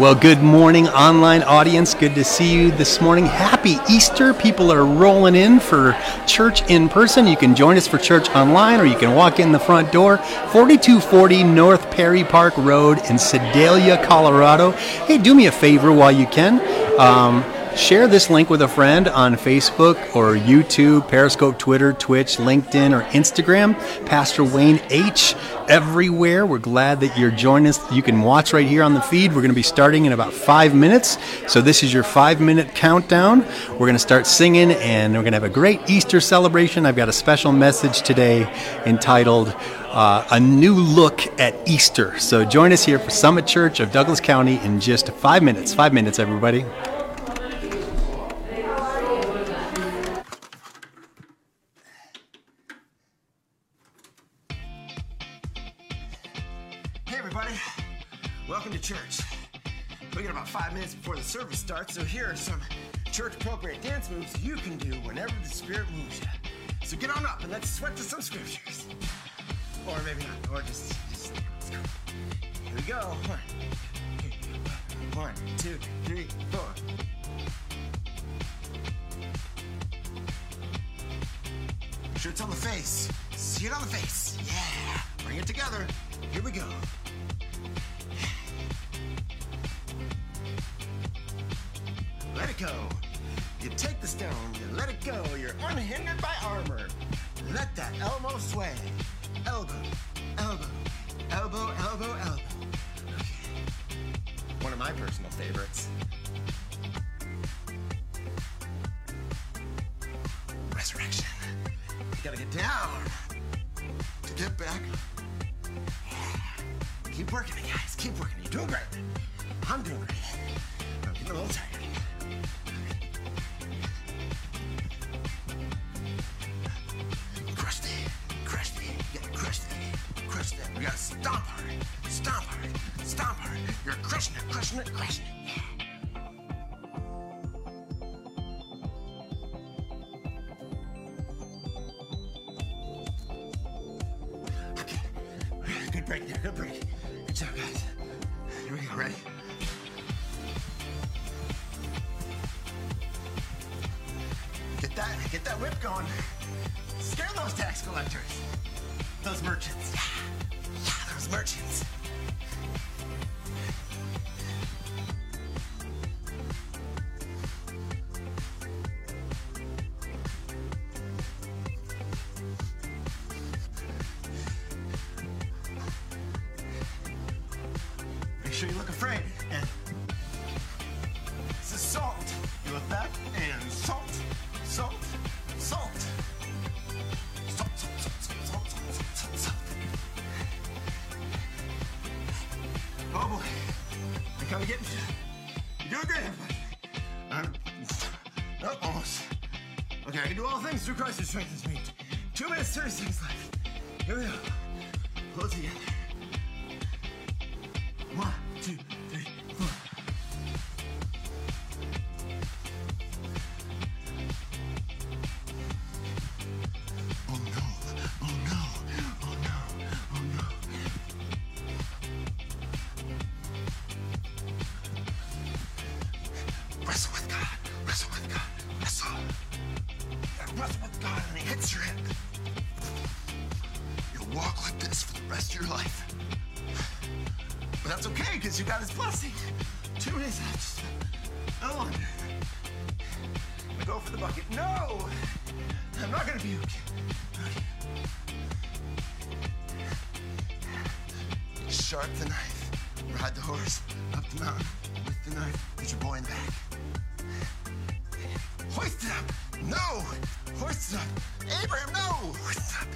Well, good morning, online audience. Good to see you this morning. Happy Easter. People are rolling in for church in person. You can join us for church online or you can walk in the front door, 4240 North Perry Park Road in Sedalia, Colorado. Hey, do me a favor while you can. Um, Share this link with a friend on Facebook or YouTube, Periscope, Twitter, Twitch, LinkedIn, or Instagram. Pastor Wayne H. everywhere. We're glad that you're joining us. You can watch right here on the feed. We're going to be starting in about five minutes. So, this is your five minute countdown. We're going to start singing and we're going to have a great Easter celebration. I've got a special message today entitled uh, A New Look at Easter. So, join us here for Summit Church of Douglas County in just five minutes. Five minutes, everybody. Starts, so here are some church appropriate dance moves you can do whenever the Spirit moves you. So get on up and let's sweat to some scriptures. Or maybe not, or just, just let's go. Here we go. One, two, three, four. Shirts on the face. See it on the face. Yeah. Bring it together. Here we go. Let it go. You take the stone, you let it go. You're unhindered by armor. Let that elbow sway. Elbow, elbow, elbow, elbow, elbow. One of my personal favorites. Resurrection. You gotta get down to get back. Keep working it, guys. Keep working. You're doing great. I'm doing great. I'm a little tired. Crushing it, crushing it. Yeah. Okay. Good break there, good break. Good job, guys. Here we go, ready? Get that, get that whip going. Scare those tax collectors. Those merchants. Yeah those merchants. Horse up the mountain with the knife. Put your boy in the back. Hoist it up. No. Hoist it up. Abraham, no. Hoist it up.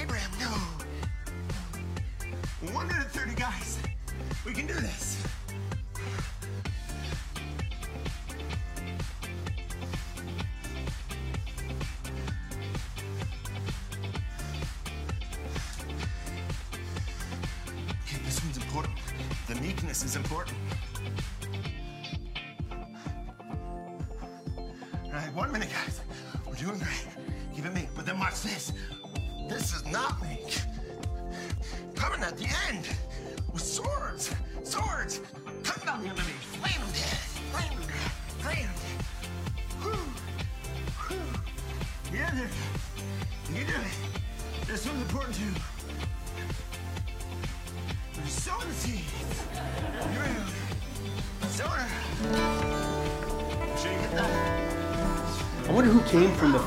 Abraham, no. 130 guys. We can do this. Meekness is important.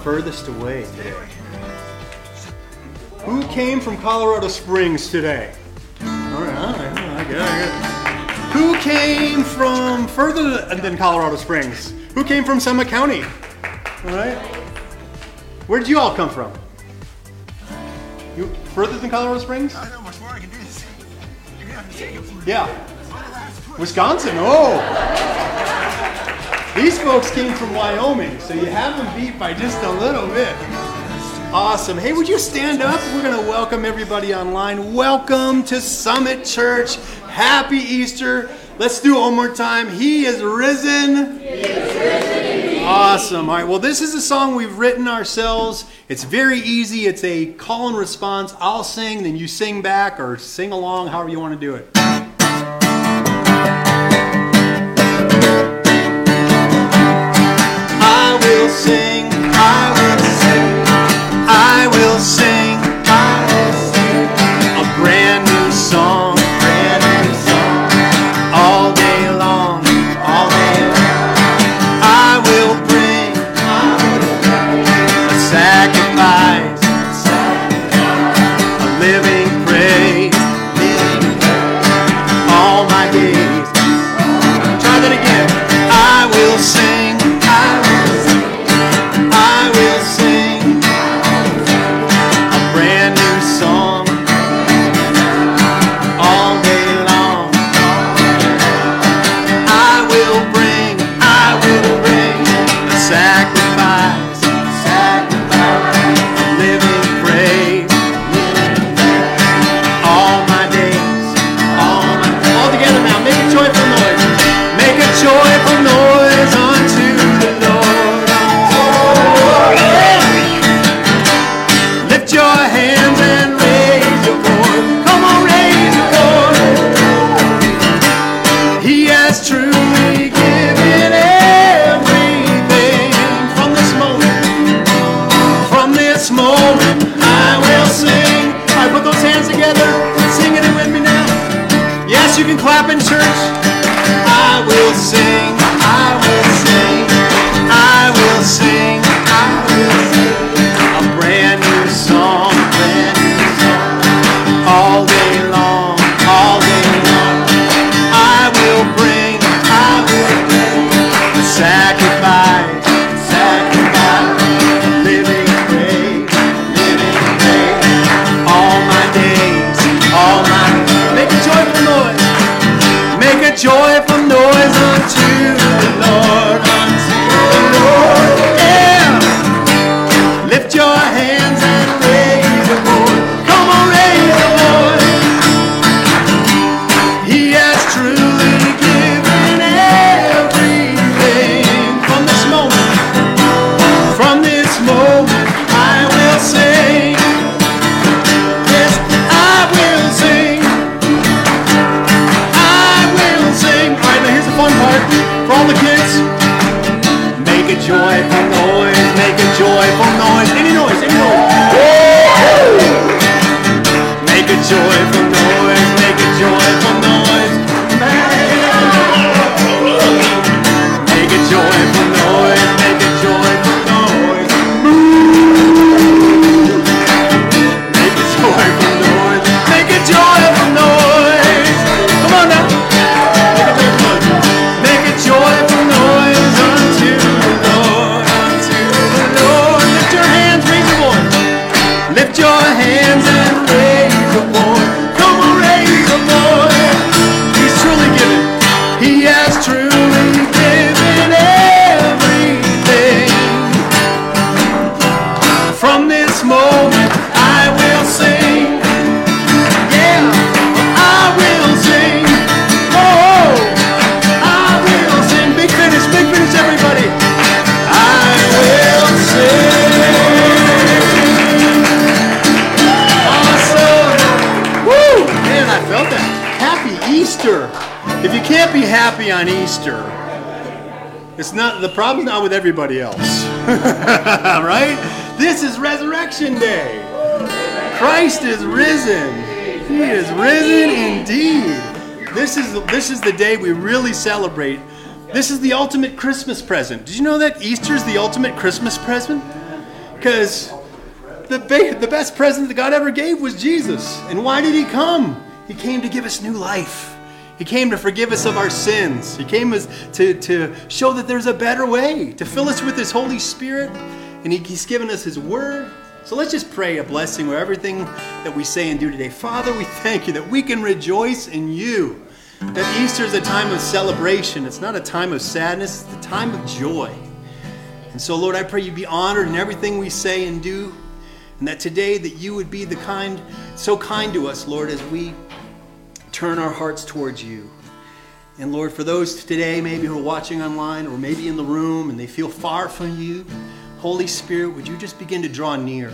furthest away today? Who came from Colorado Springs today? All right. I it, Who came from further than Colorado Springs? Who came from Summit County? All right. Where did you all come from? You further than Colorado Springs? I know much more I can do this. Yeah. Wisconsin. Oh. These folks came from Wyoming, so you have them beat by just a little bit. Awesome. Hey, would you stand up? We're going to welcome everybody online. Welcome to Summit Church. Happy Easter. Let's do it one more time. He is risen. He is risen awesome. All right. Well, this is a song we've written ourselves. It's very easy. It's a call and response. I'll sing, then you sing back or sing along, however you want to do it. sing, I will sing, I will sing. Everybody else. right? This is resurrection day. Christ is risen. He is risen indeed. This is this is the day we really celebrate. This is the ultimate Christmas present. Did you know that Easter is the ultimate Christmas present? Because the, be- the best present that God ever gave was Jesus. And why did He come? He came to give us new life. He came to forgive us of our sins. He came as, to, to show that there's a better way, to fill us with His Holy Spirit. And he, He's given us His Word. So let's just pray a blessing over everything that we say and do today. Father, we thank you that we can rejoice in you. That Easter is a time of celebration. It's not a time of sadness, it's a time of joy. And so, Lord, I pray you be honored in everything we say and do. And that today that you would be the kind, so kind to us, Lord, as we turn our hearts towards you. And Lord, for those today maybe who are watching online or maybe in the room and they feel far from you, Holy Spirit, would you just begin to draw near?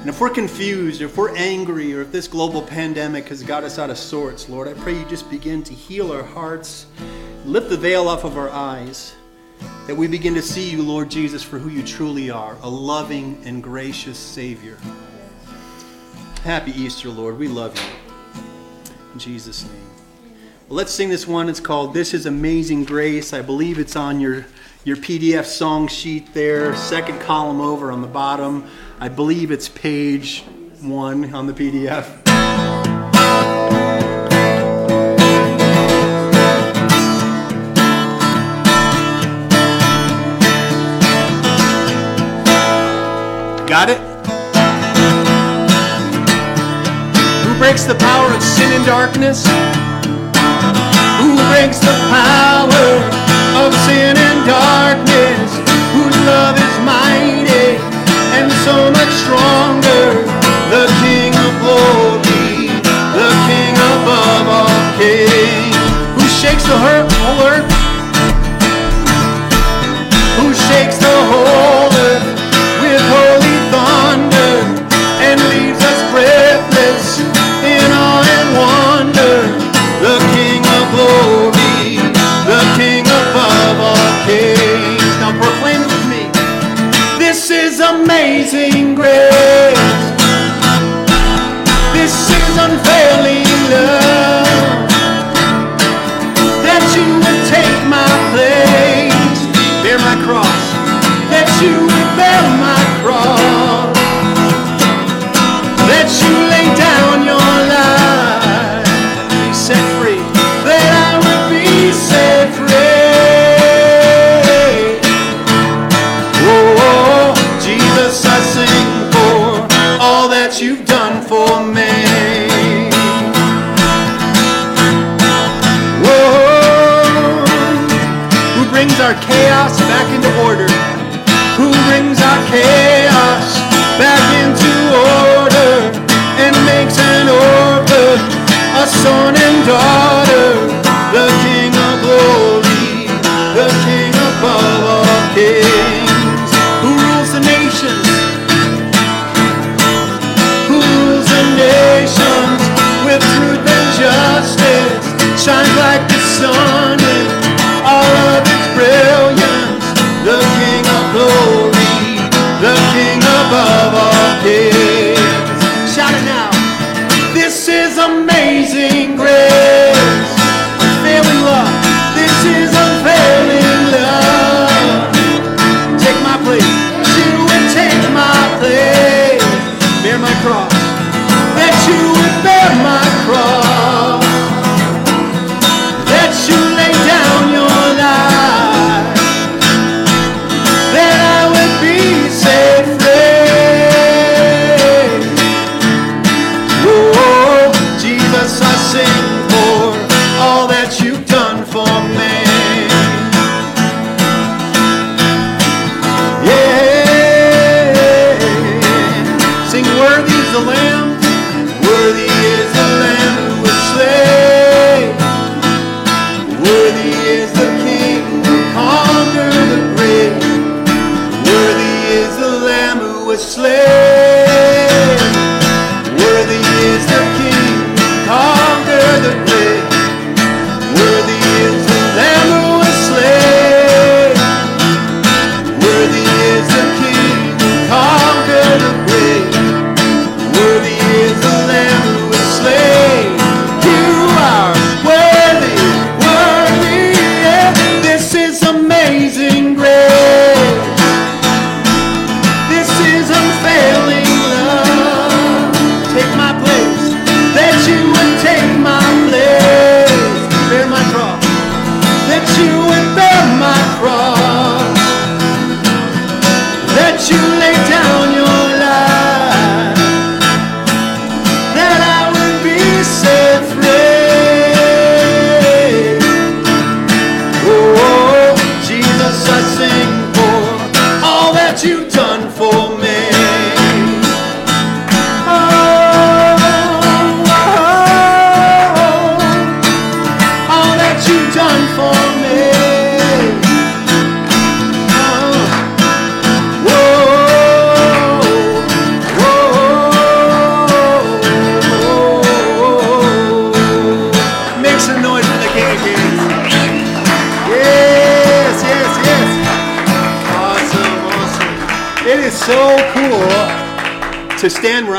And if we're confused, or if we're angry, or if this global pandemic has got us out of sorts, Lord, I pray you just begin to heal our hearts, lift the veil off of our eyes, that we begin to see you, Lord Jesus, for who you truly are a loving and gracious Savior. Happy Easter, Lord. We love you. Jesus' name. Well, let's sing this one. It's called This is Amazing Grace. I believe it's on your, your PDF song sheet there, second column over on the bottom. I believe it's page one on the PDF. Got it? Breaks the power of sin and darkness? Who breaks the power of sin and darkness? Whose love is mighty and so much stronger? The King of glory, the King above all kings. Who shakes the whole earth? Who shakes the whole is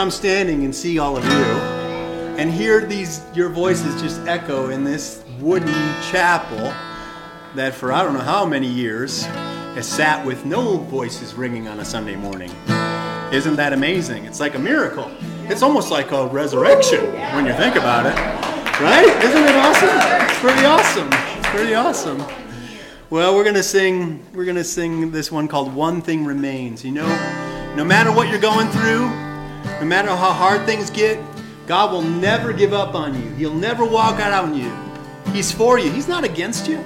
I'm standing and see all of you and hear these your voices just echo in this wooden chapel that for I don't know how many years has sat with no voices ringing on a Sunday morning. Isn't that amazing? It's like a miracle. It's almost like a resurrection when you think about it. Right? Isn't it awesome? It's pretty awesome. It's pretty awesome. Well, we're gonna sing. We're gonna sing this one called "One Thing Remains." You know, no matter what you're going through, no matter how hard things get, God will never give up on you. He'll never walk out on you. He's for you. He's not against you.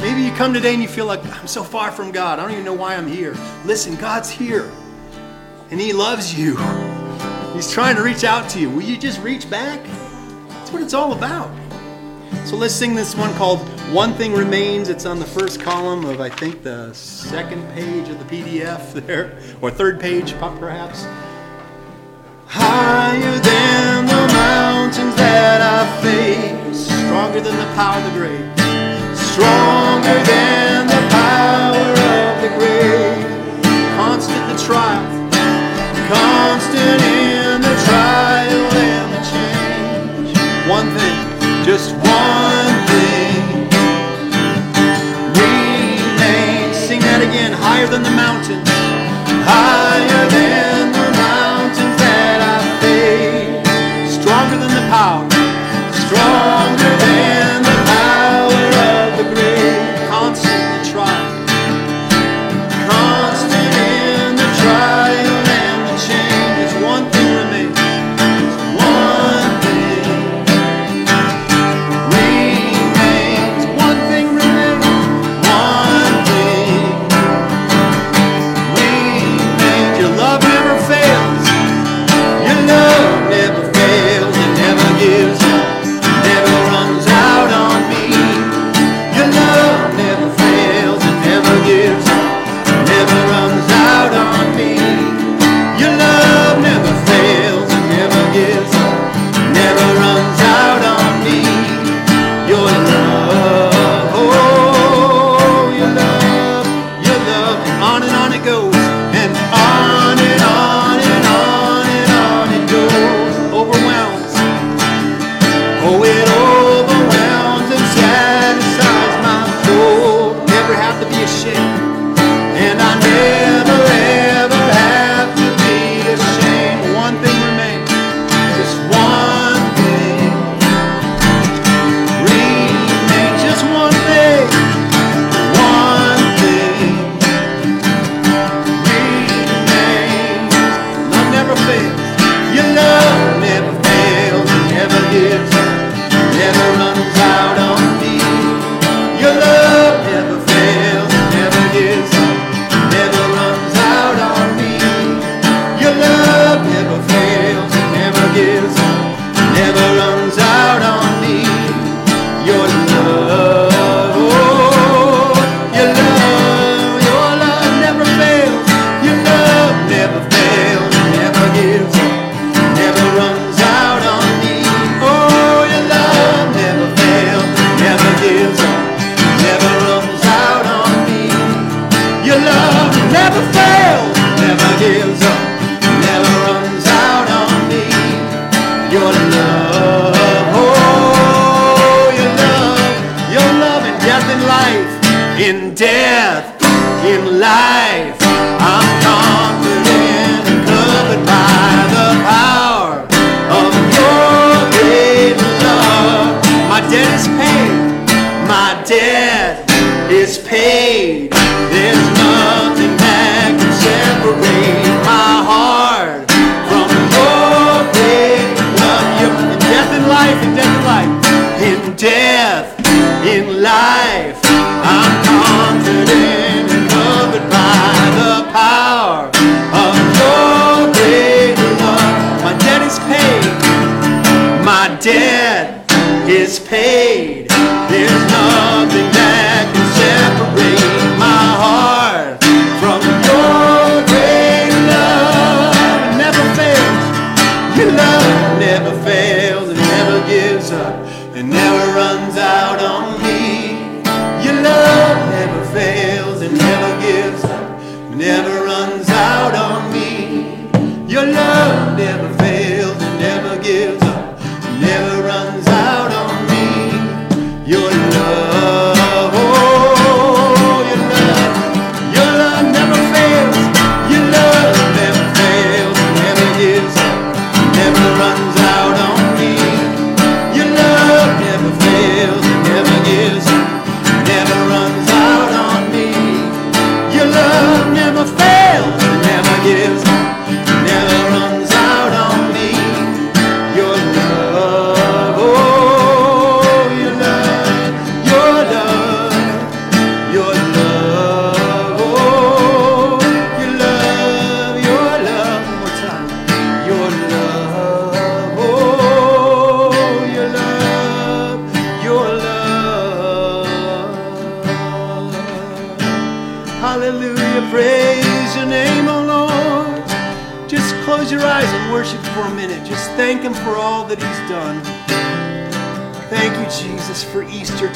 Maybe you come today and you feel like I'm so far from God. I don't even know why I'm here. Listen, God's here, and He loves you. He's trying to reach out to you. Will you just reach back? That's what it's all about. So let's sing this one called One Thing Remains. It's on the first column of, I think, the second page of the PDF there, or third page, perhaps. Higher than the mountains that I face, stronger than the power of the grave, stronger than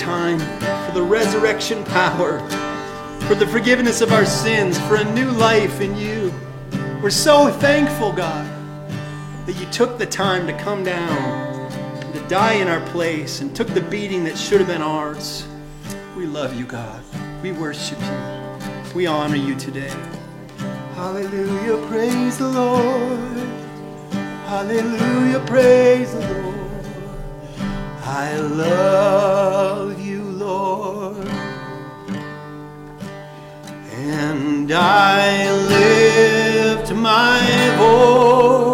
time, for the resurrection power, for the forgiveness of our sins, for a new life in you. We're so thankful, God, that you took the time to come down, to die in our place, and took the beating that should have been ours. We love you, God. We worship you. We honor you today. Hallelujah, praise the Lord. Hallelujah, praise the Lord. I love And I lift my voice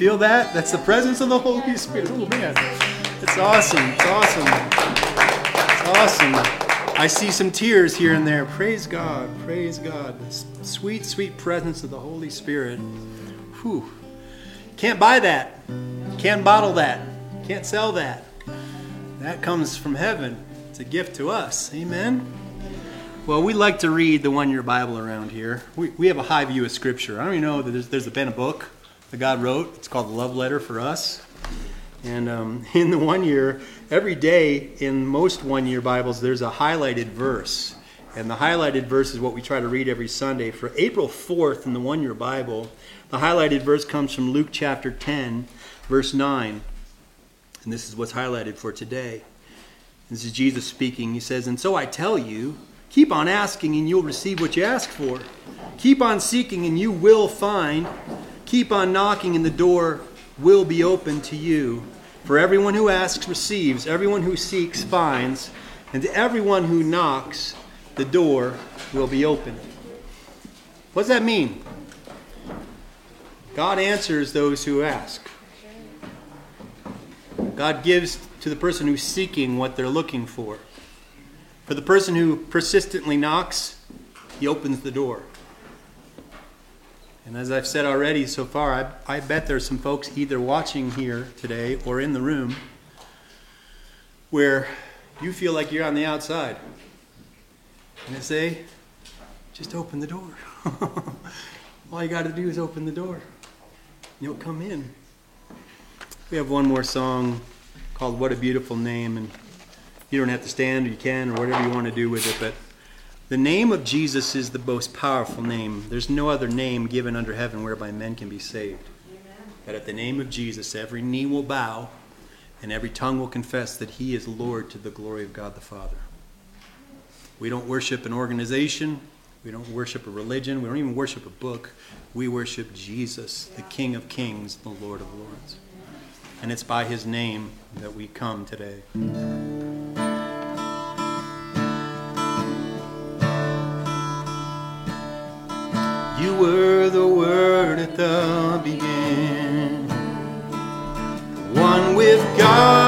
feel that? That's the presence of the Holy Spirit. Oh man. It's awesome. It's awesome. It's awesome. I see some tears here and there. Praise God. Praise God. The Sweet, sweet presence of the Holy Spirit. Whew. Can't buy that. Can't bottle that. Can't sell that. That comes from heaven. It's a gift to us. Amen. Well, we like to read the one year Bible around here. We, we have a high view of Scripture. I don't even know that there's, there's been a book that God wrote. It's called The Love Letter for Us. And um, in the one year, every day in most one year Bibles, there's a highlighted verse. And the highlighted verse is what we try to read every Sunday. For April 4th in the one year Bible, the highlighted verse comes from Luke chapter 10, verse 9. And this is what's highlighted for today. This is Jesus speaking. He says, And so I tell you, keep on asking and you'll receive what you ask for. Keep on seeking and you will find. Keep on knocking and the door will be open to you. For everyone who asks receives, everyone who seeks finds, and to everyone who knocks, the door will be open. What does that mean? God answers those who ask. God gives to the person who's seeking what they're looking for. For the person who persistently knocks, he opens the door. And as I've said already so far, I, I bet there's some folks either watching here today or in the room where you feel like you're on the outside. And I say, just open the door. All you got to do is open the door. You'll come in. We have one more song called What a Beautiful Name, and you don't have to stand or you can or whatever you want to do with it, but the name of Jesus is the most powerful name. There's no other name given under heaven whereby men can be saved. Amen. That at the name of Jesus, every knee will bow and every tongue will confess that he is Lord to the glory of God the Father. We don't worship an organization, we don't worship a religion, we don't even worship a book. We worship Jesus, the King of Kings, the Lord of Lords. And it's by his name that we come today. if God.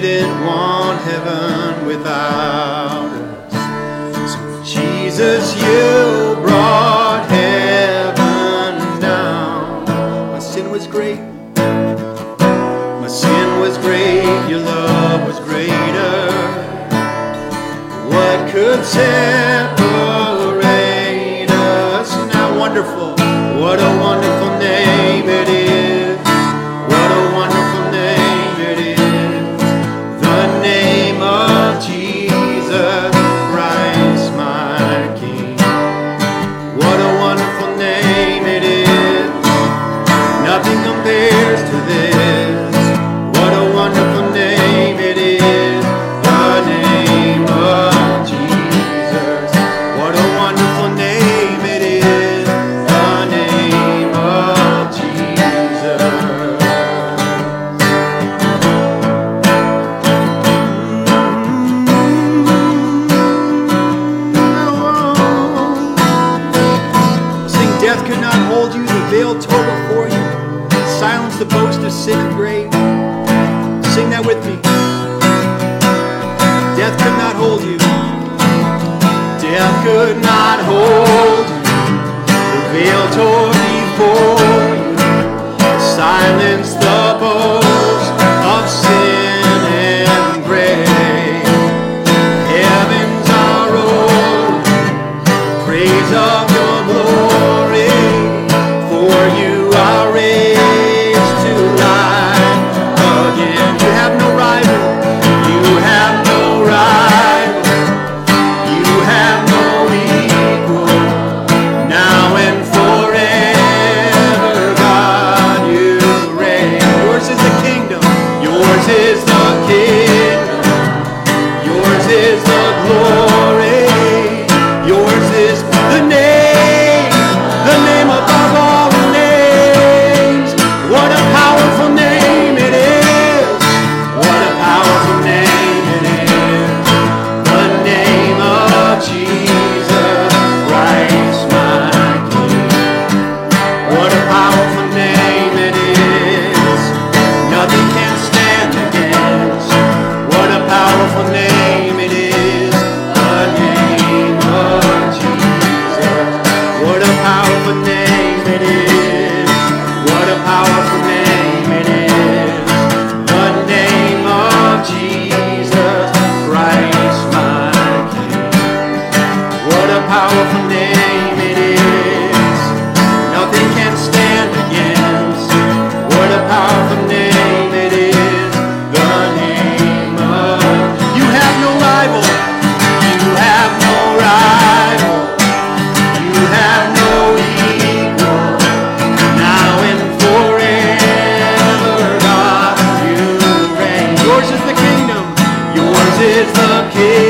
didn't want heaven without us. So, Jesus, you brought heaven down. My sin was great. My sin was great. Your love was greater. What could separate us? Now, wonderful. What a the to of. yeah.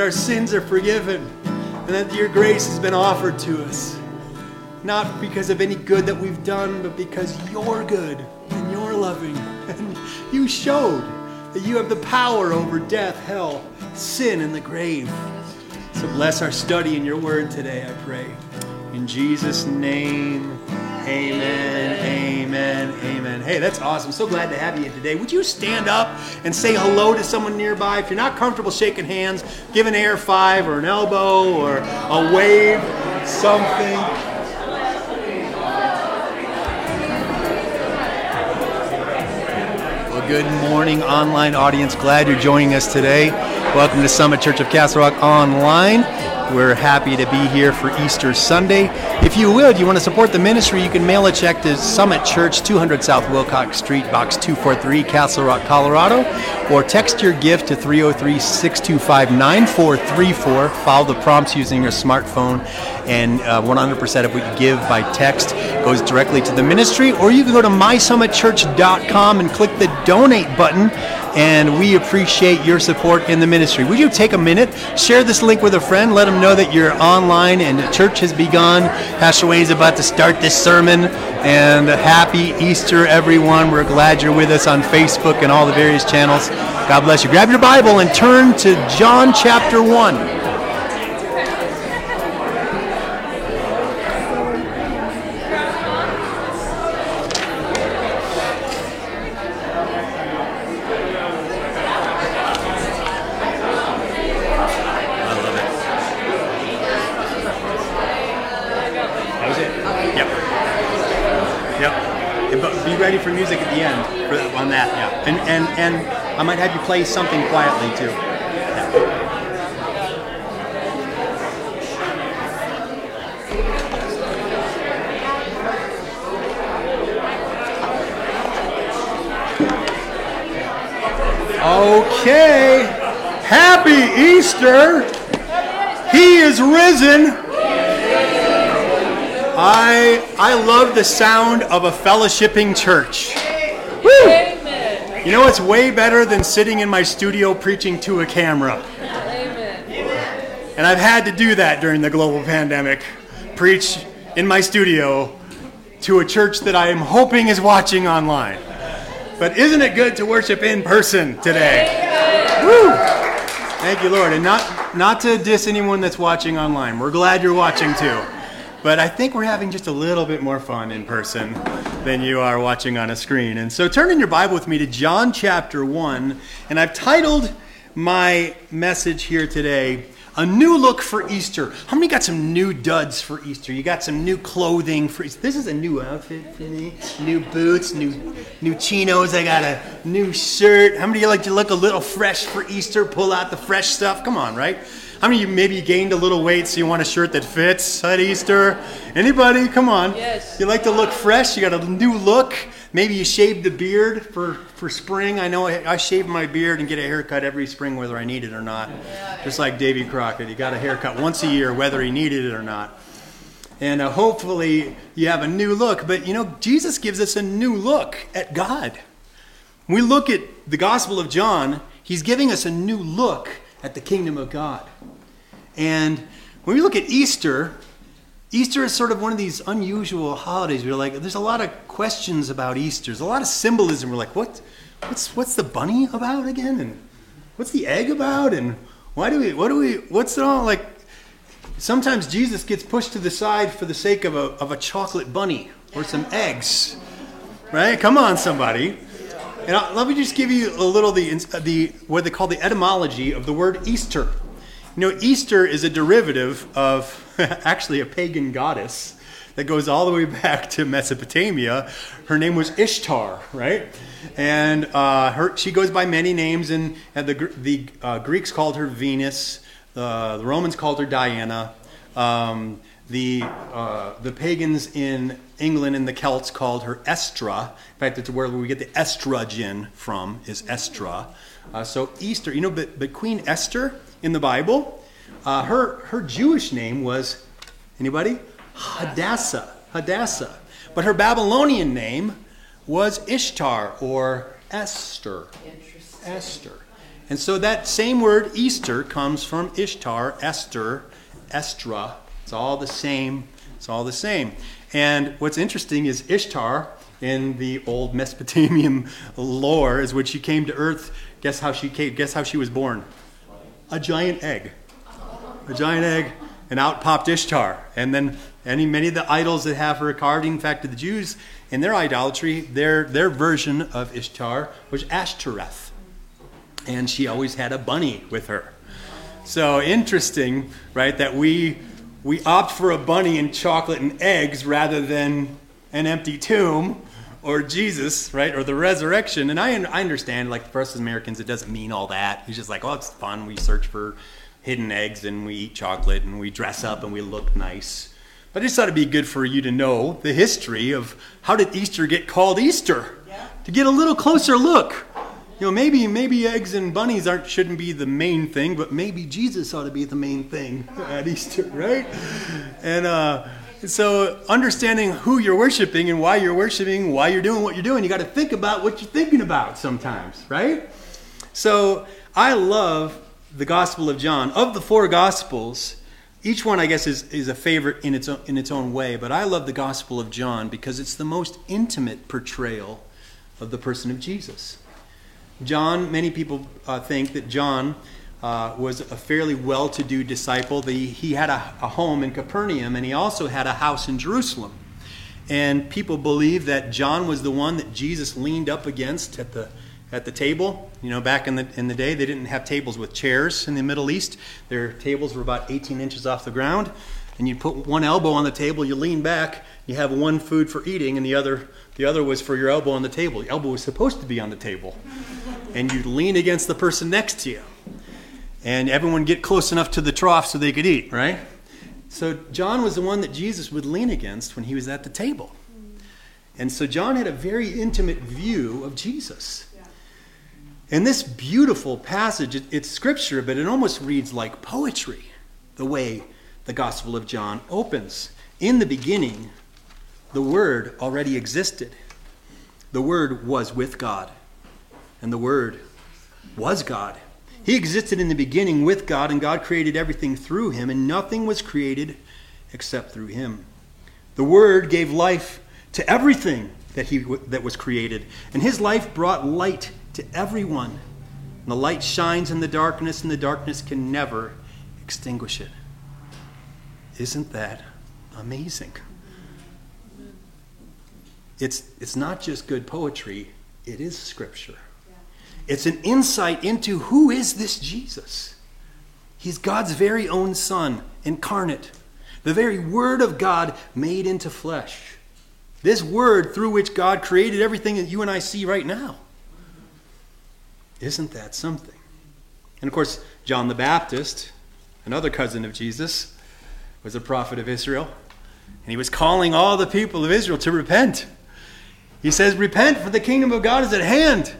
Our sins are forgiven and that your grace has been offered to us. Not because of any good that we've done, but because you're good and you're loving. And you showed that you have the power over death, hell, sin, and the grave. So bless our study in your word today, I pray. In Jesus' name, amen, amen. Hey, that's awesome. So glad to have you today. Would you stand up and say hello to someone nearby? If you're not comfortable shaking hands, give an air five or an elbow or a wave, something. Well, good morning, online audience. Glad you're joining us today. Welcome to Summit Church of Castle Rock Online. We're happy to be here for Easter Sunday. If you would, you want to support the ministry, you can mail a check to Summit Church, 200 South Wilcox Street, Box 243, Castle Rock, Colorado, or text your gift to 303 625 9434. Follow the prompts using your smartphone, and uh, 100% of what you give by text goes directly to the ministry. Or you can go to mysummitchurch.com and click the donate button and we appreciate your support in the ministry. Would you take a minute, share this link with a friend, let them know that you're online and church has begun. Pastor Wayne's about to start this sermon, and happy Easter, everyone. We're glad you're with us on Facebook and all the various channels. God bless you. Grab your Bible and turn to John chapter 1. That was it. Yep. Yep. And, But be ready for music at the end for, on that. Yeah. And and and I might have you play something quietly too. Okay. Happy Easter. He is risen. I I love the sound of a fellowshipping church. You know it's way better than sitting in my studio preaching to a camera. Amen. And I've had to do that during the global pandemic. Preach in my studio to a church that I am hoping is watching online. But isn't it good to worship in person today? Woo! Thank you, Lord. And not not to diss anyone that's watching online. We're glad you're watching too. But I think we're having just a little bit more fun in person than you are watching on a screen. And so turn in your Bible with me to John chapter 1. And I've titled my message here today, A New Look for Easter. How many got some new duds for Easter? You got some new clothing for Easter. This is a new outfit for me. New boots, new new chinos. I got a new shirt. How many of you like to look a little fresh for Easter? Pull out the fresh stuff. Come on, right? How many of you maybe gained a little weight so you want a shirt that fits at Easter? Anybody? Come on. Yes. You like to look fresh? You got a new look? Maybe you shaved the beard for, for spring. I know I, I shave my beard and get a haircut every spring whether I need it or not. Just like Davy Crockett. He got a haircut once a year whether he needed it or not. And uh, hopefully you have a new look. But you know, Jesus gives us a new look at God. When we look at the Gospel of John, he's giving us a new look at the kingdom of God. And when we look at Easter, Easter is sort of one of these unusual holidays. We're like, there's a lot of questions about Easter. There's a lot of symbolism. We're like, what, what's, what's the bunny about again? And what's the egg about? And why do we, what do we, what's it all like? Sometimes Jesus gets pushed to the side for the sake of a, of a chocolate bunny or some eggs. Right? Come on, somebody. And I, let me just give you a little the the what they call the etymology of the word Easter. You know, Easter is a derivative of actually a pagan goddess that goes all the way back to Mesopotamia. Her name was Ishtar, right? And uh, her, she goes by many names, and, and the, the uh, Greeks called her Venus, uh, the Romans called her Diana, um, the, uh, the pagans in England and the Celts called her Estra. In fact, it's where we get the estrogen from, is Estra. Uh, so Easter, you know, but, but Queen Esther in the Bible, uh, her, her Jewish name was, anybody? Hadassah. Hadassah. But her Babylonian name was Ishtar or Esther. Interesting. Esther. And so that same word Easter comes from Ishtar, Esther, Estra. It's all the same. It's all the same. And what's interesting is Ishtar in the old Mesopotamian lore is when she came to earth, guess how she came, guess how she was born? A giant egg. A giant egg and out popped Ishtar. And then any many of the idols that have her carved, in fact, to the Jews in their idolatry, their their version of Ishtar was Ashtoreth, and she always had a bunny with her. So interesting, right? That we we opt for a bunny and chocolate and eggs rather than an empty tomb or Jesus, right? Or the resurrection. And I, I understand, like for us as Americans, it doesn't mean all that. It's just like, oh, it's fun. We search for hidden eggs and we eat chocolate and we dress up and we look nice. But I just thought it'd be good for you to know the history of how did Easter get called Easter? Yeah. To get a little closer look. You know, maybe maybe eggs and bunnies aren't shouldn't be the main thing, but maybe Jesus ought to be the main thing at Easter, right? And uh, so understanding who you're worshiping and why you're worshiping, why you're doing what you're doing, you got to think about what you're thinking about sometimes, right? So I love the Gospel of John. Of the four Gospels, each one, I guess, is, is a favorite in its, own, in its own way, but I love the Gospel of John because it's the most intimate portrayal of the person of Jesus. John, many people uh, think that John uh, was a fairly well to do disciple. The, he had a, a home in Capernaum and he also had a house in Jerusalem. And people believe that John was the one that Jesus leaned up against at the at the table. You know, back in the in the day, they didn't have tables with chairs in the Middle East. Their tables were about 18 inches off the ground, and you put one elbow on the table, you lean back, you have one food for eating, and the other the other was for your elbow on the table. The elbow was supposed to be on the table, and you'd lean against the person next to you, and everyone get close enough to the trough so they could eat, right? So John was the one that Jesus would lean against when he was at the table. And so John had a very intimate view of Jesus. And this beautiful passage, it's scripture, but it almost reads like poetry, the way the Gospel of John opens. In the beginning, the Word already existed. The Word was with God, and the Word was God. He existed in the beginning with God, and God created everything through him, and nothing was created except through him. The Word gave life to everything that, he, that was created, and his life brought light to everyone. And the light shines in the darkness, and the darkness can never extinguish it. Isn't that amazing? It's, it's not just good poetry, it is scripture. It's an insight into who is this Jesus. He's God's very own Son, incarnate, the very Word of God made into flesh. This Word through which God created everything that you and I see right now. Isn't that something? And of course, John the Baptist, another cousin of Jesus, was a prophet of Israel. And he was calling all the people of Israel to repent. He says, Repent, for the kingdom of God is at hand.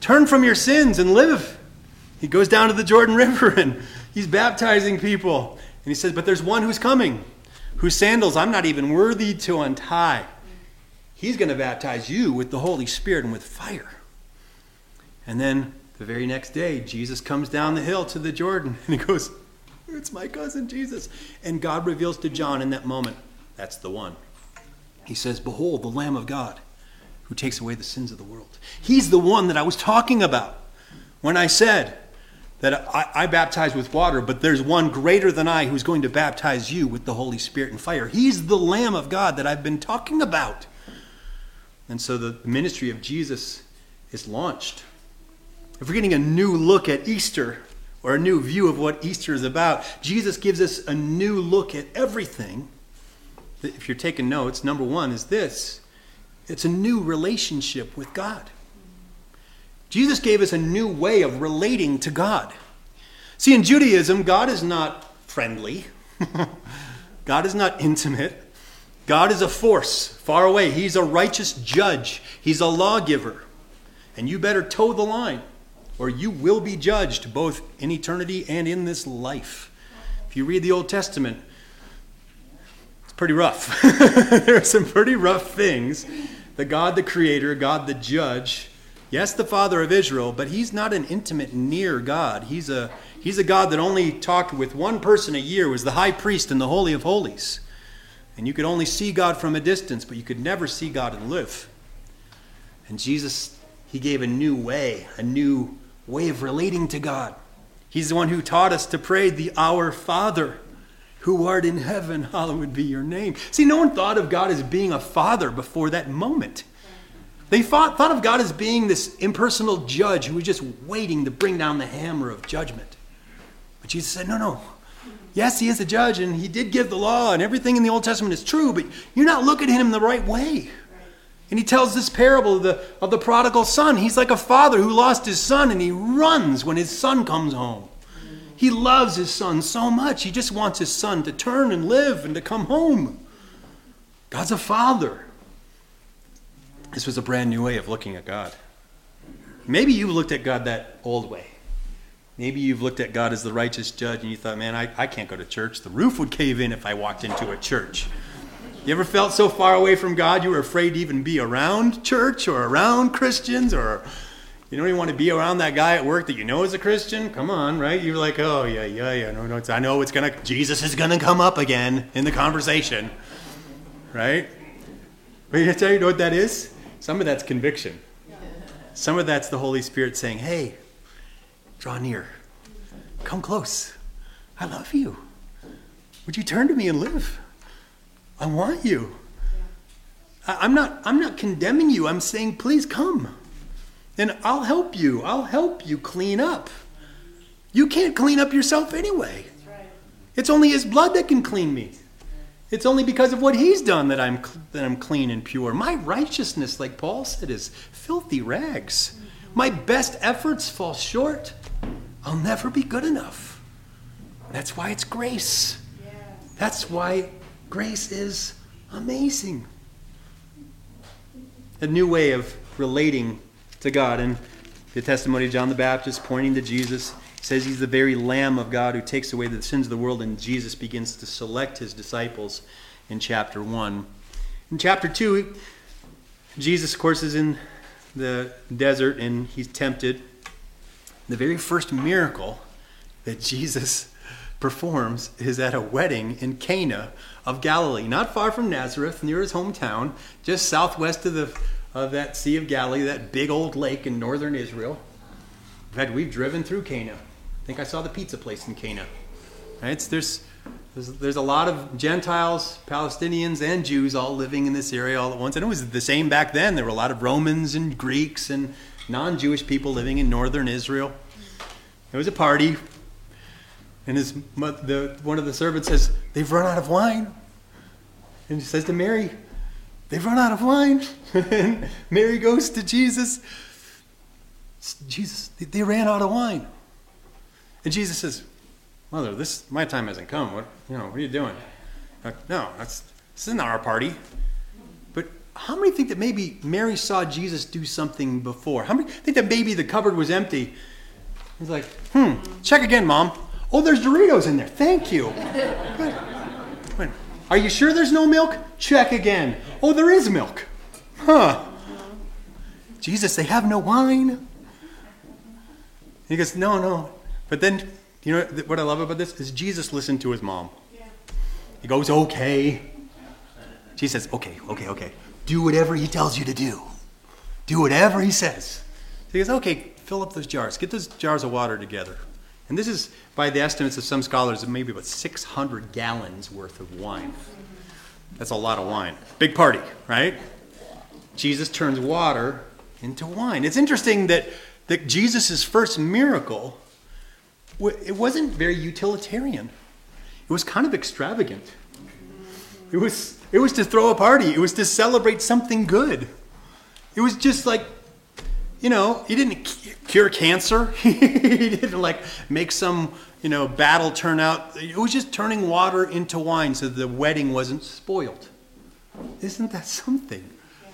Turn from your sins and live. He goes down to the Jordan River and he's baptizing people. And he says, But there's one who's coming, whose sandals I'm not even worthy to untie. He's going to baptize you with the Holy Spirit and with fire. And then the very next day, Jesus comes down the hill to the Jordan and he goes, It's my cousin Jesus. And God reveals to John in that moment, That's the one. He says, Behold, the Lamb of God who takes away the sins of the world. He's the one that I was talking about when I said that I, I, baptize with water, but there's one greater than I who's going to baptize you with the Holy Spirit and fire. He's the Lamb of God that I've been talking about. And so the ministry of Jesus is launched. If we're getting a new look at Easter or a new view of what Easter is about, Jesus gives us a new look at everything. If you're taking notes, number one is this it's a new relationship with God. Jesus gave us a new way of relating to God. See, in Judaism, God is not friendly, God is not intimate. God is a force far away. He's a righteous judge, He's a lawgiver. And you better toe the line, or you will be judged both in eternity and in this life. If you read the Old Testament, it's pretty rough. there are some pretty rough things the God the creator, God the judge, yes, the father of Israel, but he's not an intimate, near God. He's a, he's a God that only talked with one person a year, was the high priest in the Holy of Holies. And you could only see God from a distance, but you could never see God and live. And Jesus, he gave a new way, a new way of relating to God. He's the one who taught us to pray the Our Father who art in heaven, hallowed be your name. See, no one thought of God as being a father before that moment. They thought, thought of God as being this impersonal judge who was just waiting to bring down the hammer of judgment. But Jesus said, No, no. Yes, he is a judge and he did give the law and everything in the Old Testament is true, but you're not looking at him the right way. And he tells this parable of the, of the prodigal son. He's like a father who lost his son and he runs when his son comes home. He loves his son so much. He just wants his son to turn and live and to come home. God's a father. This was a brand new way of looking at God. Maybe you've looked at God that old way. Maybe you've looked at God as the righteous judge and you thought, man, I, I can't go to church. The roof would cave in if I walked into a church. You ever felt so far away from God you were afraid to even be around church or around Christians or you don't even want to be around that guy at work that you know is a Christian? Come on, right? You're like, oh, yeah, yeah, yeah. No, no, I know it's to, Jesus is to come up again in the conversation, right? But you tell you what that is? Some of that's conviction. Some of that's the Holy Spirit saying, hey, draw near, come close. I love you. Would you turn to me and live? I want you. I'm not, I'm not condemning you. I'm saying, please come and I'll help you. I'll help you clean up. You can't clean up yourself anyway. It's only His blood that can clean me. It's only because of what He's done that I'm that I'm clean and pure. My righteousness, like Paul said, is filthy rags. My best efforts fall short. I'll never be good enough. That's why it's grace. That's why grace is amazing. A new way of relating to God. And the testimony of John the Baptist pointing to Jesus says he's the very Lamb of God who takes away the sins of the world, and Jesus begins to select his disciples in chapter 1. In chapter 2, Jesus, of course, is in the desert and he's tempted. The very first miracle that Jesus performs is at a wedding in Cana of Galilee, not far from Nazareth, near his hometown, just southwest of the of that Sea of Galilee, that big old lake in northern Israel. In fact, we've driven through Cana. I think I saw the pizza place in Cana. Right? There's, there's, there's a lot of Gentiles, Palestinians, and Jews all living in this area all at once. And it was the same back then. There were a lot of Romans and Greeks and non Jewish people living in northern Israel. It was a party. And his, the, one of the servants says, They've run out of wine. And he says to Mary, They've run out of wine. and Mary goes to Jesus. Jesus, they ran out of wine. And Jesus says, Mother, this my time hasn't come. What you know, what are you doing? no, that's this isn't our party. But how many think that maybe Mary saw Jesus do something before? How many think that maybe the cupboard was empty? He's like, hmm, check again, Mom. Oh, there's Doritos in there. Thank you. Good. Are you sure there's no milk? Check again. Oh, there is milk. Huh. Jesus, they have no wine. He goes, No, no. But then, you know what I love about this? Is Jesus listened to his mom. He goes, Okay. She says, Okay, okay, okay. Do whatever he tells you to do. Do whatever he says. He goes, Okay, fill up those jars. Get those jars of water together. And this is, by the estimates of some scholars, maybe about 600 gallons worth of wine. That's a lot of wine. Big party, right? Jesus turns water into wine. It's interesting that, that Jesus' first miracle, it wasn't very utilitarian. It was kind of extravagant. It was, it was to throw a party. It was to celebrate something good. It was just like you know, he didn't cure cancer. he didn't like make some, you know, battle turn out. It was just turning water into wine so the wedding wasn't spoiled. Isn't that something?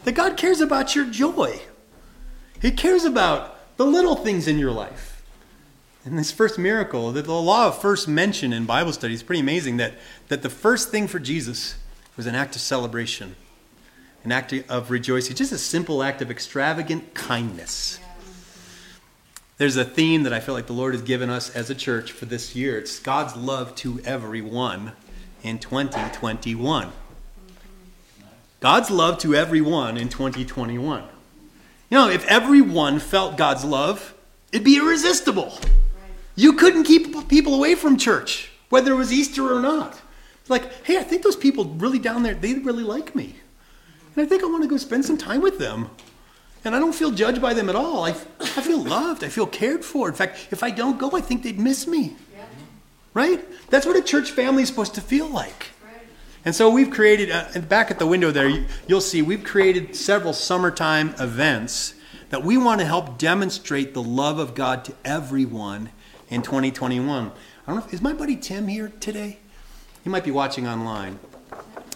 That God cares about your joy. He cares about the little things in your life. And this first miracle, the law of first mention in Bible study is pretty amazing that, that the first thing for Jesus was an act of celebration. An act of rejoicing, just a simple act of extravagant kindness. There's a theme that I feel like the Lord has given us as a church for this year. It's God's love to everyone in 2021. God's love to everyone in 2021. You know, if everyone felt God's love, it'd be irresistible. You couldn't keep people away from church, whether it was Easter or not. Like, hey, I think those people really down there, they really like me. And I think I want to go spend some time with them. And I don't feel judged by them at all. I, I feel loved. I feel cared for. In fact, if I don't go, I think they'd miss me. Right? That's what a church family is supposed to feel like. And so we've created, uh, back at the window there, you'll see we've created several summertime events that we want to help demonstrate the love of God to everyone in 2021. I don't know, if, is my buddy Tim here today? He might be watching online.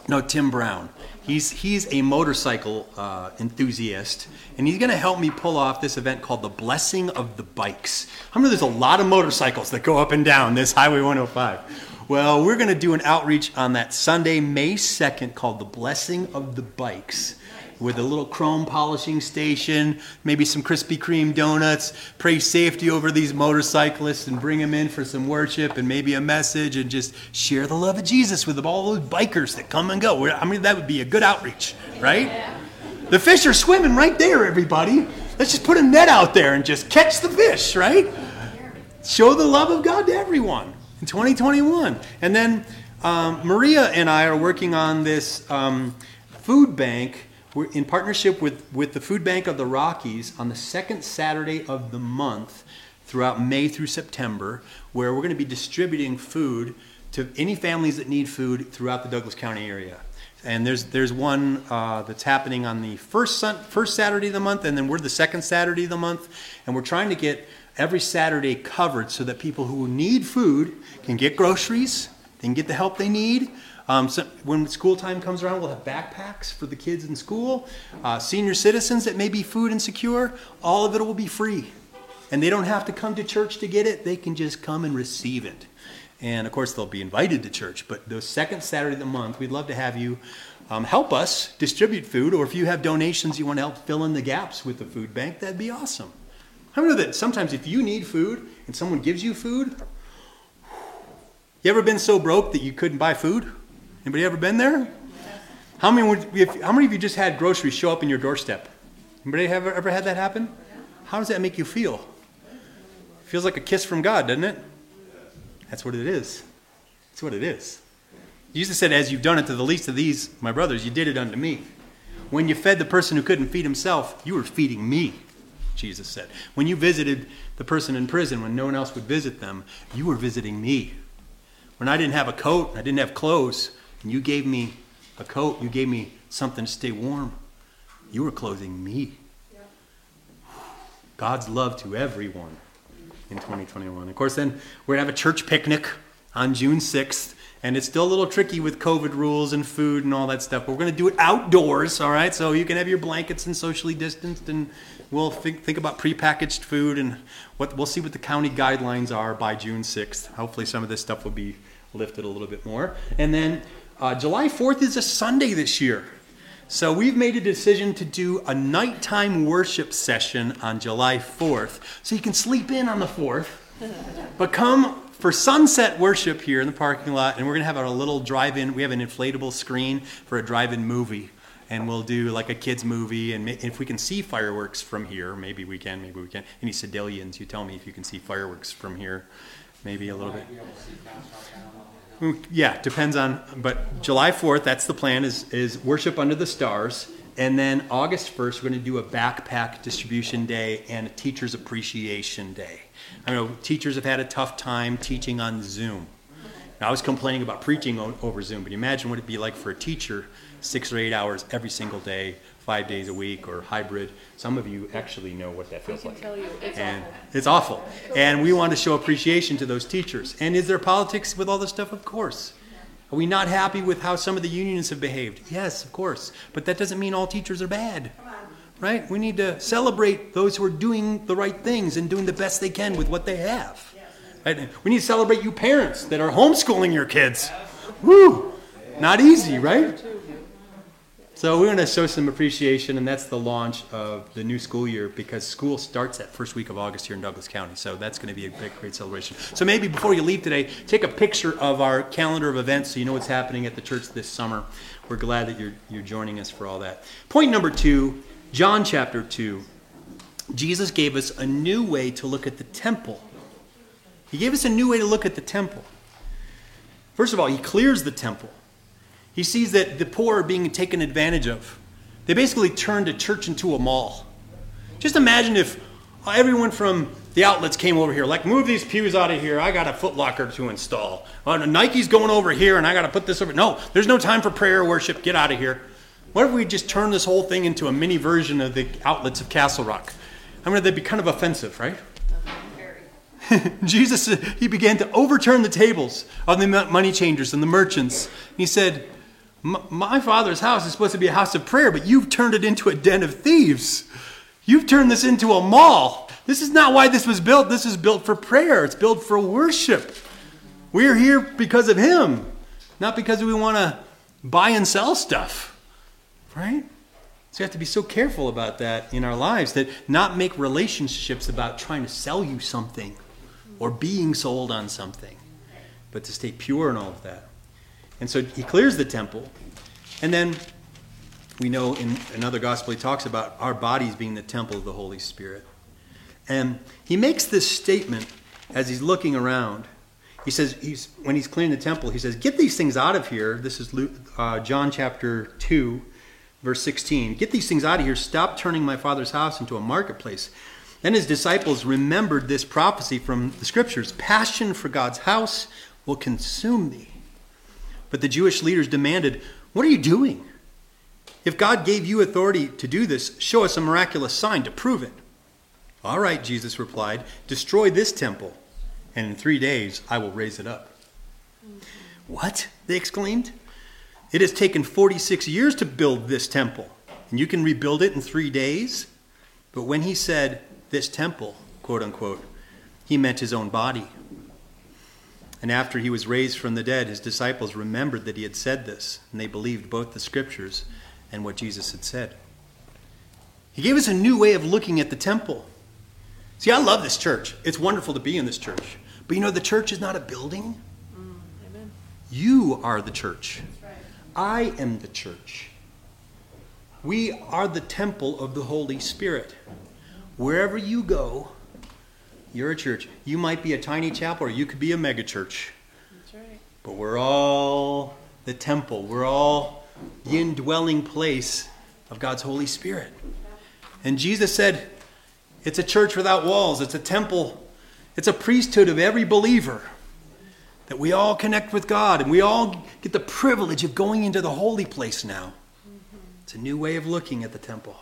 No, Tim Brown. He's, he's a motorcycle uh, enthusiast, and he's going to help me pull off this event called the Blessing of the Bikes. I know there's a lot of motorcycles that go up and down this Highway 105. Well, we're going to do an outreach on that Sunday, May 2nd, called the Blessing of the Bikes with a little chrome polishing station, maybe some Krispy Kreme donuts, pray safety over these motorcyclists and bring them in for some worship and maybe a message and just share the love of Jesus with all those bikers that come and go. I mean, that would be a good outreach, right? The fish are swimming right there, everybody. Let's just put a net out there and just catch the fish, right? Show the love of God to everyone in 2021. And then um, Maria and I are working on this um, food bank we're in partnership with, with the Food Bank of the Rockies on the second Saturday of the month throughout May through September, where we're going to be distributing food to any families that need food throughout the Douglas County area. And there's there's one uh, that's happening on the first sun, first Saturday of the month, and then we're the second Saturday of the month, and we're trying to get every Saturday covered so that people who need food can get groceries, they can get the help they need, um, so when school time comes around, we'll have backpacks for the kids in school. Uh, senior citizens that may be food insecure, all of it will be free. And they don't have to come to church to get it, they can just come and receive it. And of course, they'll be invited to church. But the second Saturday of the month, we'd love to have you um, help us distribute food, or if you have donations you want to help fill in the gaps with the food bank, that'd be awesome. I know that sometimes if you need food and someone gives you food, you ever been so broke that you couldn't buy food? Anybody ever been there? How many, would, if, how many of you just had groceries show up in your doorstep? Anybody ever, ever had that happen? How does that make you feel? Feels like a kiss from God, doesn't it? That's what it is. That's what it is. Jesus said, As you've done it to the least of these, my brothers, you did it unto me. When you fed the person who couldn't feed himself, you were feeding me, Jesus said. When you visited the person in prison when no one else would visit them, you were visiting me. When I didn't have a coat, I didn't have clothes, and you gave me a coat, you gave me something to stay warm. You were clothing me. God's love to everyone in 2021. Of course, then we're going to have a church picnic on June 6th. And it's still a little tricky with COVID rules and food and all that stuff. But we're going to do it outdoors, all right? So you can have your blankets and socially distanced, and we'll think, think about prepackaged food and what we'll see what the county guidelines are by June 6th. Hopefully, some of this stuff will be lifted a little bit more. And then uh, July 4th is a Sunday this year. So we've made a decision to do a nighttime worship session on July 4th. So you can sleep in on the 4th, but come for sunset worship here in the parking lot. And we're going to have a little drive in. We have an inflatable screen for a drive in movie. And we'll do like a kids' movie. And if we can see fireworks from here, maybe we can, maybe we can. Any Sedalians, you tell me if you can see fireworks from here. Maybe a little bit. Yeah, depends on, but July 4th, that's the plan, is, is worship under the stars. And then August 1st, we're going to do a backpack distribution day and a teacher's appreciation day. I know teachers have had a tough time teaching on Zoom. Now, I was complaining about preaching over Zoom, but imagine what it'd be like for a teacher six or eight hours every single day five days a week or hybrid. Some of you actually know what that feels like. It's and awful. it's awful. And we want to show appreciation to those teachers. And is there politics with all this stuff? Of course. Are we not happy with how some of the unions have behaved? Yes, of course. But that doesn't mean all teachers are bad. Right? We need to celebrate those who are doing the right things and doing the best they can with what they have. Right? We need to celebrate you parents that are homeschooling your kids. Woo! Not easy, right? So we're going to show some appreciation, and that's the launch of the new school year because school starts that first week of August here in Douglas County. So that's going to be a big, great celebration. So maybe before you leave today, take a picture of our calendar of events so you know what's happening at the church this summer. We're glad that you're, you're joining us for all that. Point number two, John chapter 2. Jesus gave us a new way to look at the temple. He gave us a new way to look at the temple. First of all, he clears the temple. He sees that the poor are being taken advantage of. They basically turned a church into a mall. Just imagine if everyone from the outlets came over here, like, move these pews out of here. I got a Foot Locker to install. Uh, Nike's going over here, and I got to put this over. No, there's no time for prayer or worship. Get out of here. What if we just turn this whole thing into a mini version of the outlets of Castle Rock? I mean, that'd be kind of offensive, right? Jesus, he began to overturn the tables of the money changers and the merchants. He said, my father's house is supposed to be a house of prayer, but you've turned it into a den of thieves. You've turned this into a mall. This is not why this was built. This is built for prayer, it's built for worship. We're here because of Him, not because we want to buy and sell stuff, right? So you have to be so careful about that in our lives that not make relationships about trying to sell you something or being sold on something, but to stay pure in all of that. And so he clears the temple. And then we know in another gospel he talks about our bodies being the temple of the Holy Spirit. And he makes this statement as he's looking around. He says, he's, when he's clearing the temple, he says, Get these things out of here. This is Luke, uh, John chapter 2, verse 16. Get these things out of here. Stop turning my father's house into a marketplace. Then his disciples remembered this prophecy from the scriptures Passion for God's house will consume thee. But the Jewish leaders demanded, What are you doing? If God gave you authority to do this, show us a miraculous sign to prove it. All right, Jesus replied, Destroy this temple, and in three days I will raise it up. What? They exclaimed. It has taken 46 years to build this temple, and you can rebuild it in three days? But when he said, This temple, quote unquote, he meant his own body. And after he was raised from the dead, his disciples remembered that he had said this, and they believed both the scriptures and what Jesus had said. He gave us a new way of looking at the temple. See, I love this church. It's wonderful to be in this church. But you know, the church is not a building. Mm, you are the church. Right. I am the church. We are the temple of the Holy Spirit. Wherever you go, you're a church. You might be a tiny chapel or you could be a megachurch. That's right. But we're all the temple. We're all the indwelling place of God's Holy Spirit. And Jesus said, it's a church without walls, it's a temple, it's a priesthood of every believer. That we all connect with God and we all get the privilege of going into the holy place now. It's a new way of looking at the temple.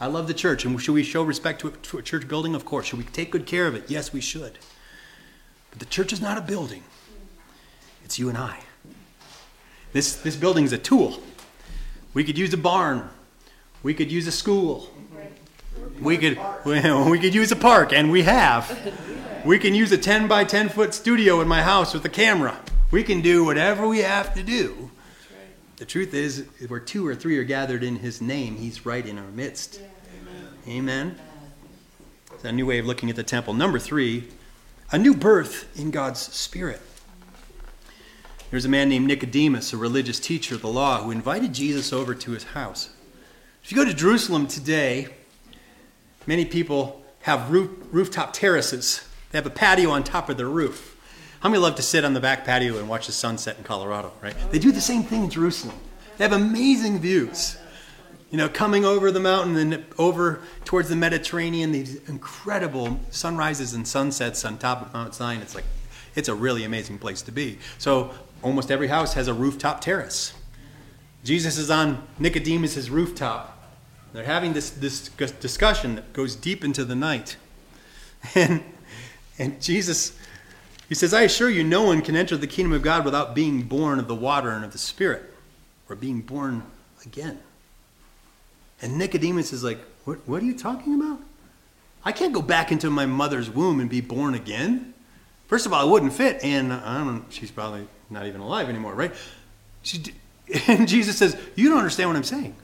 I love the church. And should we show respect to a, to a church building? Of course. Should we take good care of it? Yes, we should. But the church is not a building, it's you and I. This, this building is a tool. We could use a barn, we could use a school. We could, we could use a park, and we have. We can use a 10 by 10 foot studio in my house with a camera. We can do whatever we have to do. The truth is, where two or three are gathered in His name, He's right in our midst. Amen. It's a new way of looking at the temple. Number three, a new birth in God's Spirit. There's a man named Nicodemus, a religious teacher of the law, who invited Jesus over to his house. If you go to Jerusalem today, many people have roof, rooftop terraces. They have a patio on top of their roof. How many love to sit on the back patio and watch the sunset in Colorado, right? They do the same thing in Jerusalem. They have amazing views you know, coming over the mountain and over towards the Mediterranean, these incredible sunrises and sunsets on top of Mount Zion. It's like, it's a really amazing place to be. So almost every house has a rooftop terrace. Jesus is on Nicodemus's rooftop. They're having this, this discussion that goes deep into the night. And, and Jesus, he says, I assure you, no one can enter the kingdom of God without being born of the water and of the Spirit, or being born again. And Nicodemus is like, what, what are you talking about? I can't go back into my mother's womb and be born again. First of all, it wouldn't fit, and uh, I don't she's probably not even alive anymore, right? She, And Jesus says, You don't understand what I'm saying.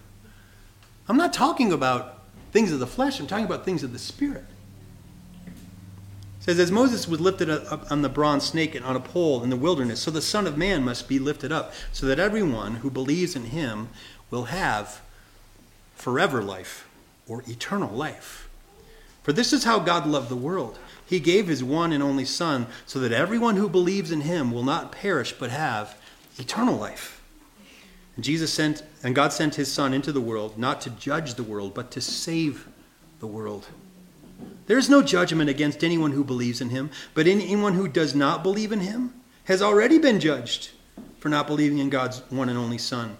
I'm not talking about things of the flesh, I'm talking about things of the Spirit. It says, As Moses was lifted up on the bronze snake and on a pole in the wilderness, so the Son of Man must be lifted up, so that everyone who believes in him will have forever life or eternal life. For this is how God loved the world. He gave his one and only Son, so that everyone who believes in him will not perish but have eternal life. And Jesus sent and God sent his son into the world not to judge the world but to save the world. There is no judgment against anyone who believes in him, but anyone who does not believe in him has already been judged for not believing in God's one and only son.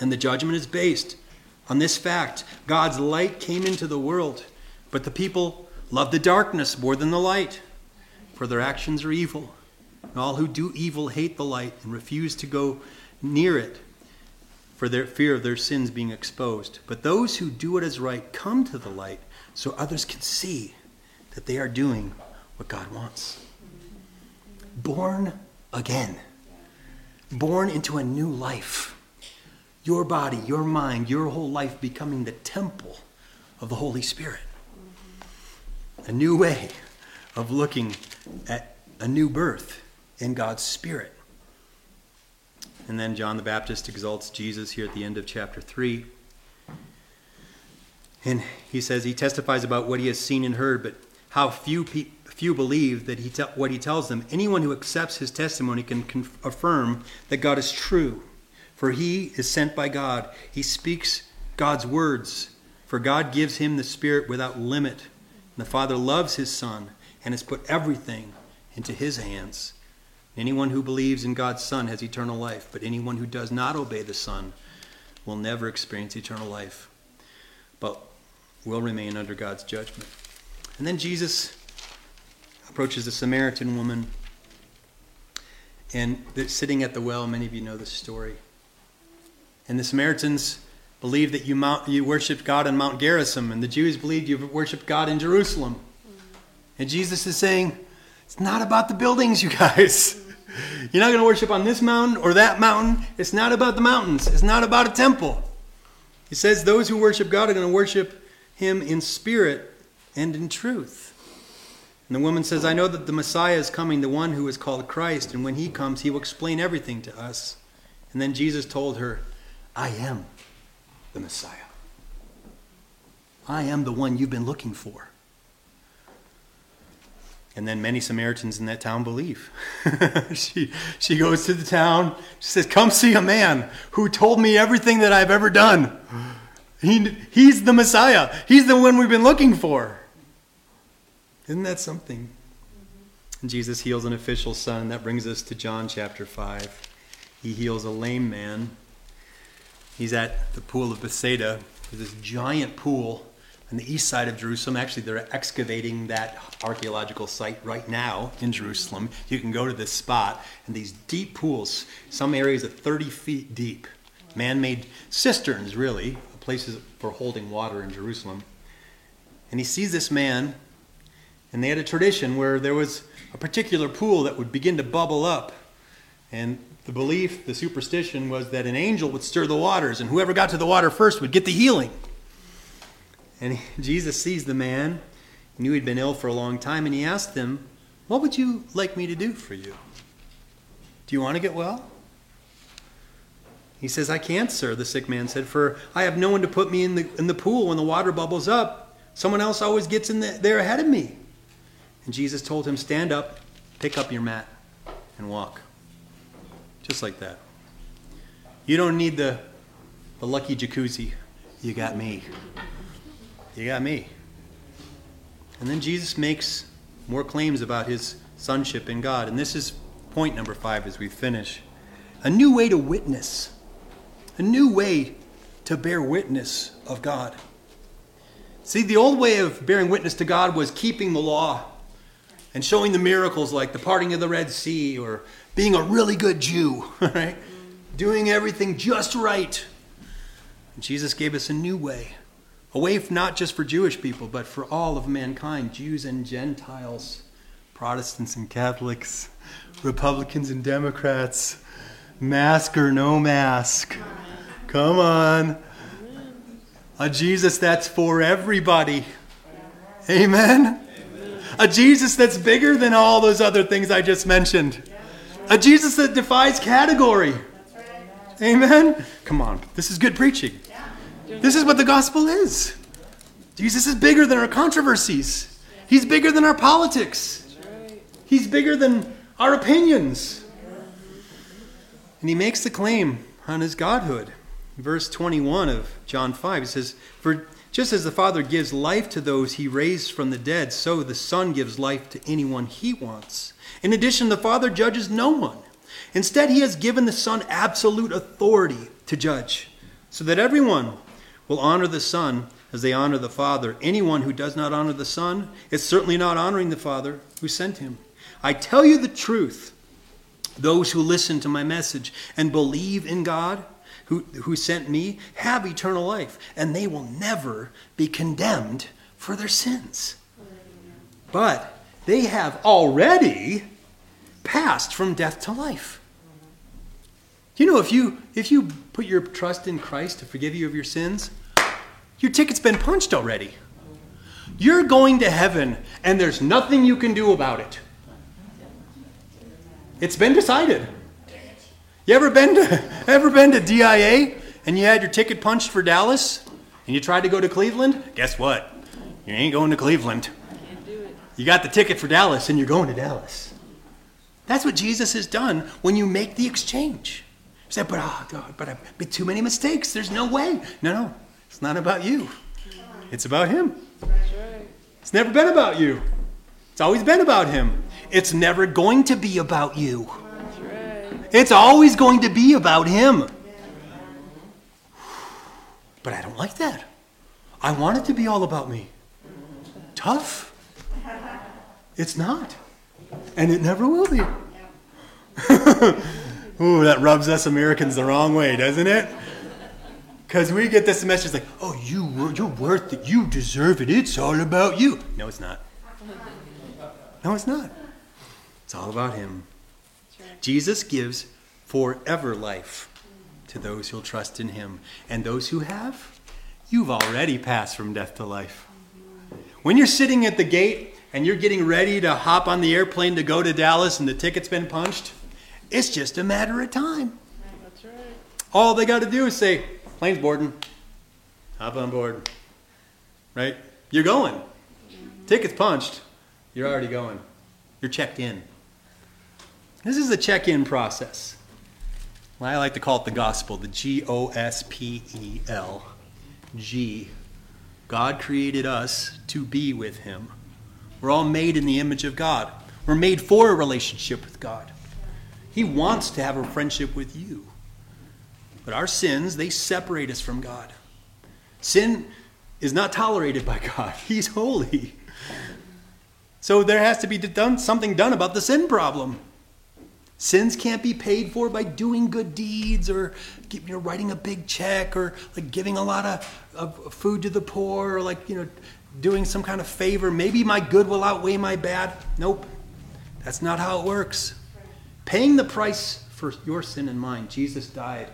And the judgment is based on this fact God's light came into the world, but the people love the darkness more than the light, for their actions are evil. And all who do evil hate the light and refuse to go near it for their fear of their sins being exposed. But those who do what is right come to the light so others can see that they are doing what God wants. Born again, born into a new life. Your body, your mind, your whole life becoming the temple of the Holy Spirit. A new way of looking at a new birth in God's Spirit. And then John the Baptist exalts Jesus here at the end of chapter 3. And he says he testifies about what he has seen and heard, but how few pe- few believe that he te- what he tells them. Anyone who accepts his testimony can conf- affirm that God is true, for he is sent by God. He speaks God's words, for God gives him the Spirit without limit. And the Father loves his Son and has put everything into his hands. Anyone who believes in God's Son has eternal life, but anyone who does not obey the Son will never experience eternal life, but will remain under God's judgment. And then Jesus approaches the Samaritan woman, and sitting at the well. Many of you know this story. And the Samaritans believed that you, mount, you worshiped God on Mount Gerizim, and the Jews believed you worshiped God in Jerusalem. And Jesus is saying, it's not about the buildings, you guys. You're not going to worship on this mountain or that mountain. It's not about the mountains. It's not about a temple. He says those who worship God are going to worship him in spirit and in truth. And the woman says, I know that the Messiah is coming, the one who is called Christ, and when he comes, he will explain everything to us. And then Jesus told her, I am the Messiah. I am the one you've been looking for. And then many Samaritans in that town believe. she, she goes to the town. She says, Come see a man who told me everything that I've ever done. He, he's the Messiah. He's the one we've been looking for. Isn't that something? And Jesus heals an official son. That brings us to John chapter 5. He heals a lame man. He's at the pool of Bethsaida. There's this giant pool on the east side of Jerusalem. Actually, they're excavating that archaeological site right now in Jerusalem. You can go to this spot, and these deep pools, some areas are 30 feet deep, man made cisterns, really, places for holding water in Jerusalem. And he sees this man, and they had a tradition where there was a particular pool that would begin to bubble up. And the belief, the superstition was that an angel would stir the waters, and whoever got to the water first would get the healing. And Jesus sees the man, knew he'd been ill for a long time, and he asked him, What would you like me to do for you? Do you want to get well? He says, I can't, sir, the sick man said, for I have no one to put me in the, in the pool when the water bubbles up. Someone else always gets in the, there ahead of me. And Jesus told him, Stand up, pick up your mat, and walk. Just like that. You don't need the, the lucky jacuzzi. You got me. You got me. And then Jesus makes more claims about his sonship in God. And this is point number five as we finish a new way to witness, a new way to bear witness of God. See, the old way of bearing witness to God was keeping the law and showing the miracles like the parting of the Red Sea or being a really good Jew, right? Doing everything just right. And Jesus gave us a new way a way not just for Jewish people, but for all of mankind Jews and Gentiles, Protestants and Catholics, Republicans and Democrats, Mask or no mask. Come on. A Jesus that's for everybody. Amen. A Jesus that's bigger than all those other things I just mentioned. A Jesus that defies category. Amen. Come on. This is good preaching. This is what the gospel is. Jesus is bigger than our controversies. He's bigger than our politics. He's bigger than our opinions. And he makes the claim on his godhood. Verse 21 of John 5, he says, For just as the Father gives life to those he raised from the dead, so the Son gives life to anyone he wants. In addition, the Father judges no one. Instead, he has given the Son absolute authority to judge, so that everyone will honor the Son as they honor the Father. Anyone who does not honor the Son is certainly not honoring the Father who sent him. I tell you the truth. Those who listen to my message and believe in God, who, who sent me, have eternal life, and they will never be condemned for their sins. But they have already passed from death to life. You know, if you if you put your trust in Christ to forgive you of your sins, your ticket's been punched already. You're going to heaven, and there's nothing you can do about it. It's been decided. You ever been to ever been to DIA and you had your ticket punched for Dallas and you tried to go to Cleveland? Guess what? You ain't going to Cleveland. You got the ticket for Dallas and you're going to Dallas. That's what Jesus has done when you make the exchange. You say, but oh God, but I've made too many mistakes. There's no way. No, no. It's not about you. It's about him. It's never been about you. It's always been about him. It's never going to be about you. It's always going to be about him. But I don't like that. I want it to be all about me. Tough. It's not. And it never will be. Ooh, that rubs us Americans the wrong way, doesn't it? Because we get this message like, oh, you, you're worth it. You deserve it. It's all about you. No, it's not. No, it's not. It's all about Him. Jesus gives forever life to those who'll trust in Him. And those who have, you've already passed from death to life. Mm-hmm. When you're sitting at the gate and you're getting ready to hop on the airplane to go to Dallas and the ticket's been punched, it's just a matter of time. That's right. All they got to do is say, plane's boarding, hop on board. Right? You're going. Ticket's punched. You're already going. You're checked in. This is the check in process. Well, I like to call it the gospel, the G O S P E L. G. God created us to be with Him. We're all made in the image of God. We're made for a relationship with God. He wants to have a friendship with you. But our sins, they separate us from God. Sin is not tolerated by God, He's holy. So there has to be done, something done about the sin problem. Sins can't be paid for by doing good deeds or you know, writing a big check or like giving a lot of, of food to the poor or like, you know, doing some kind of favor. Maybe my good will outweigh my bad. Nope. That's not how it works. Paying the price for your sin and mine, Jesus died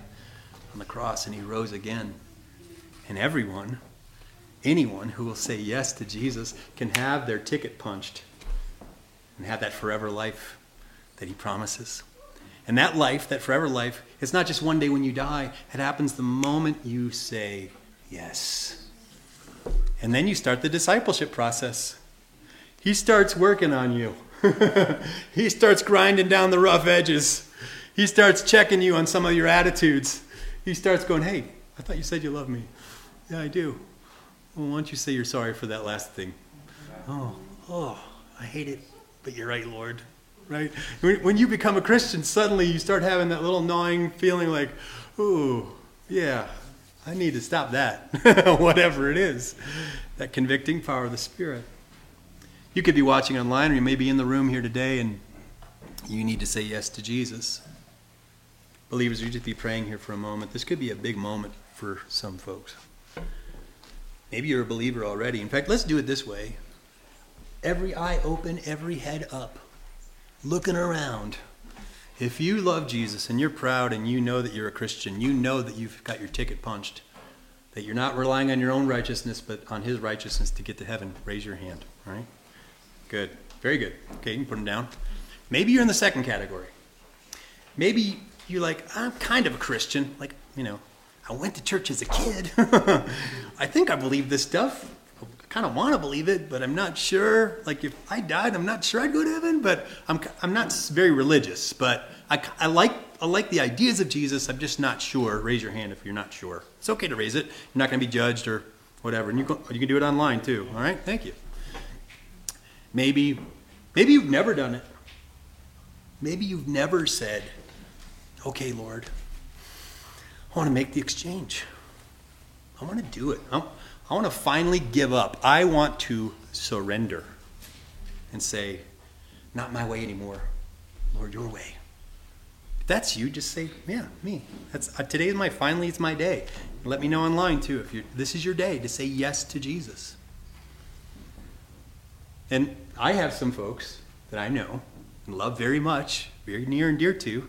on the cross and he rose again. And everyone, anyone who will say yes to Jesus can have their ticket punched and have that forever life that he promises. And that life, that forever life, it's not just one day when you die, it happens the moment you say yes. And then you start the discipleship process. He starts working on you. he starts grinding down the rough edges. He starts checking you on some of your attitudes. He starts going, Hey, I thought you said you love me. Yeah, I do. Well, why don't you say you're sorry for that last thing? Oh, oh, I hate it, but you're right, Lord right? When, you become a Christian, suddenly you start having that little gnawing feeling like, ooh, yeah, I need to stop that, whatever it is, that convicting power of the Spirit. You could be watching online, or you may be in the room here today, and you need to say yes to Jesus. Believers, you just be praying here for a moment. This could be a big moment for some folks. Maybe you're a believer already. In fact, let's do it this way every eye open, every head up looking around. If you love Jesus and you're proud and you know that you're a Christian, you know that you've got your ticket punched, that you're not relying on your own righteousness, but on His righteousness to get to heaven, raise your hand. All right? Good. Very good. Okay, you can put them down. Maybe you're in the second category. Maybe you're like, I'm kind of a Christian. Like, you know, I went to church as a kid. I think I believe this stuff. Kind of want to believe it, but I'm not sure. Like, if I died, I'm not sure I'd go to heaven. But I'm, I'm not very religious. But I, I like I like the ideas of Jesus. I'm just not sure. Raise your hand if you're not sure. It's okay to raise it. You're not going to be judged or whatever. And you can, you can do it online too. All right. Thank you. Maybe maybe you've never done it. Maybe you've never said, "Okay, Lord, I want to make the exchange. I want to do it. I, I want to finally give up. I want to surrender and say, Not my way anymore. Lord, your way. If that's you, just say, Yeah, me. That's uh, today is my finally it's my day. Let me know online too if you this is your day to say yes to Jesus. And I have some folks that I know and love very much, very near and dear to,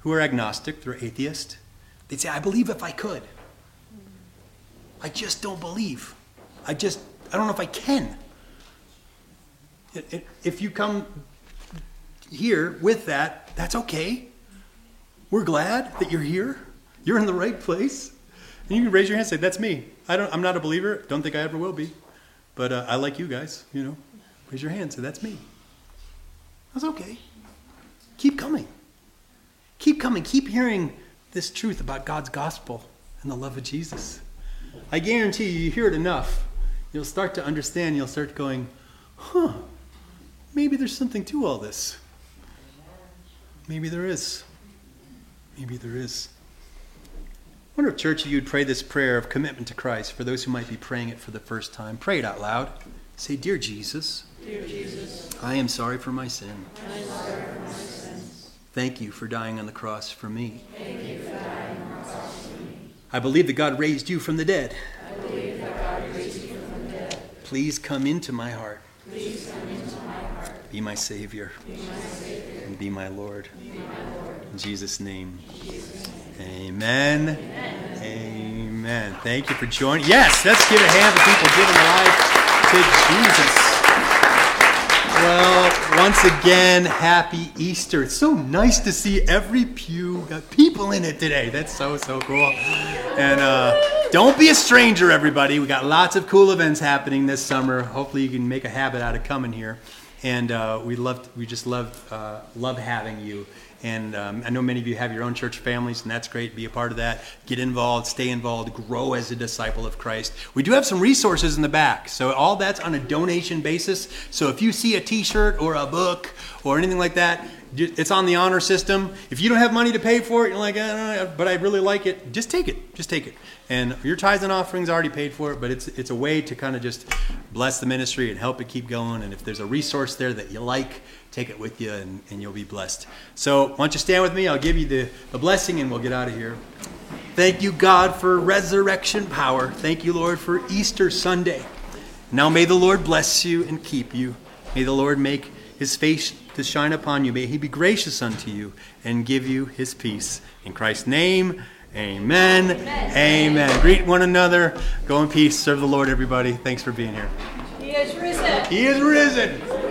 who are agnostic, they're atheist. They'd say, I believe if I could. I just don't believe. I just, I don't know if I can. If you come here with that, that's okay. We're glad that you're here. You're in the right place. And you can raise your hand and say, That's me. I don't, I'm not a believer. Don't think I ever will be. But uh, I like you guys, you know. Raise your hand and say, That's me. That's okay. Keep coming. Keep coming. Keep hearing this truth about God's gospel and the love of Jesus. I guarantee you, you hear it enough, you'll start to understand, you'll start going, huh, maybe there's something to all this. Maybe there is. Maybe there is. I wonder if, church, you'd pray this prayer of commitment to Christ for those who might be praying it for the first time. Pray it out loud. Say, Dear Jesus, Dear Jesus I am sorry for my sin. I am sorry for my sins. Thank you for dying on the cross for me. I believe that God raised you from the dead. I believe that God raised you from the dead. Please come into my heart. Please come into my heart. Be my Savior. Be my Savior. And be my Lord. Be my Lord. In Jesus' name. In Jesus' name. Amen. Amen. Thank you for joining. Yes, let's give a hand to people giving life to Jesus. Well, once again, happy Easter. It's so nice to see every pew got people in it today. That's so, so cool. And uh, don't be a stranger, everybody. We got lots of cool events happening this summer. Hopefully, you can make a habit out of coming here. And uh, we love, we just love, uh, love having you. And um, I know many of you have your own church families, and that's great. Be a part of that. Get involved, stay involved, grow as a disciple of Christ. We do have some resources in the back. So, all that's on a donation basis. So, if you see a t shirt or a book or anything like that, it's on the honor system. If you don't have money to pay for it, you're like, uh, but I really like it, just take it. Just take it. And your tithes and offerings already paid for it, but it's, it's a way to kind of just bless the ministry and help it keep going. And if there's a resource there that you like, take it with you and, and you'll be blessed. So, why don't you stand with me? I'll give you the, the blessing and we'll get out of here. Thank you, God, for resurrection power. Thank you, Lord, for Easter Sunday. Now may the Lord bless you and keep you. May the Lord make his face to shine upon you. May he be gracious unto you and give you his peace. In Christ's name, amen. Amen. amen. Greet one another. Go in peace. Serve the Lord, everybody. Thanks for being here. He is risen. He is risen.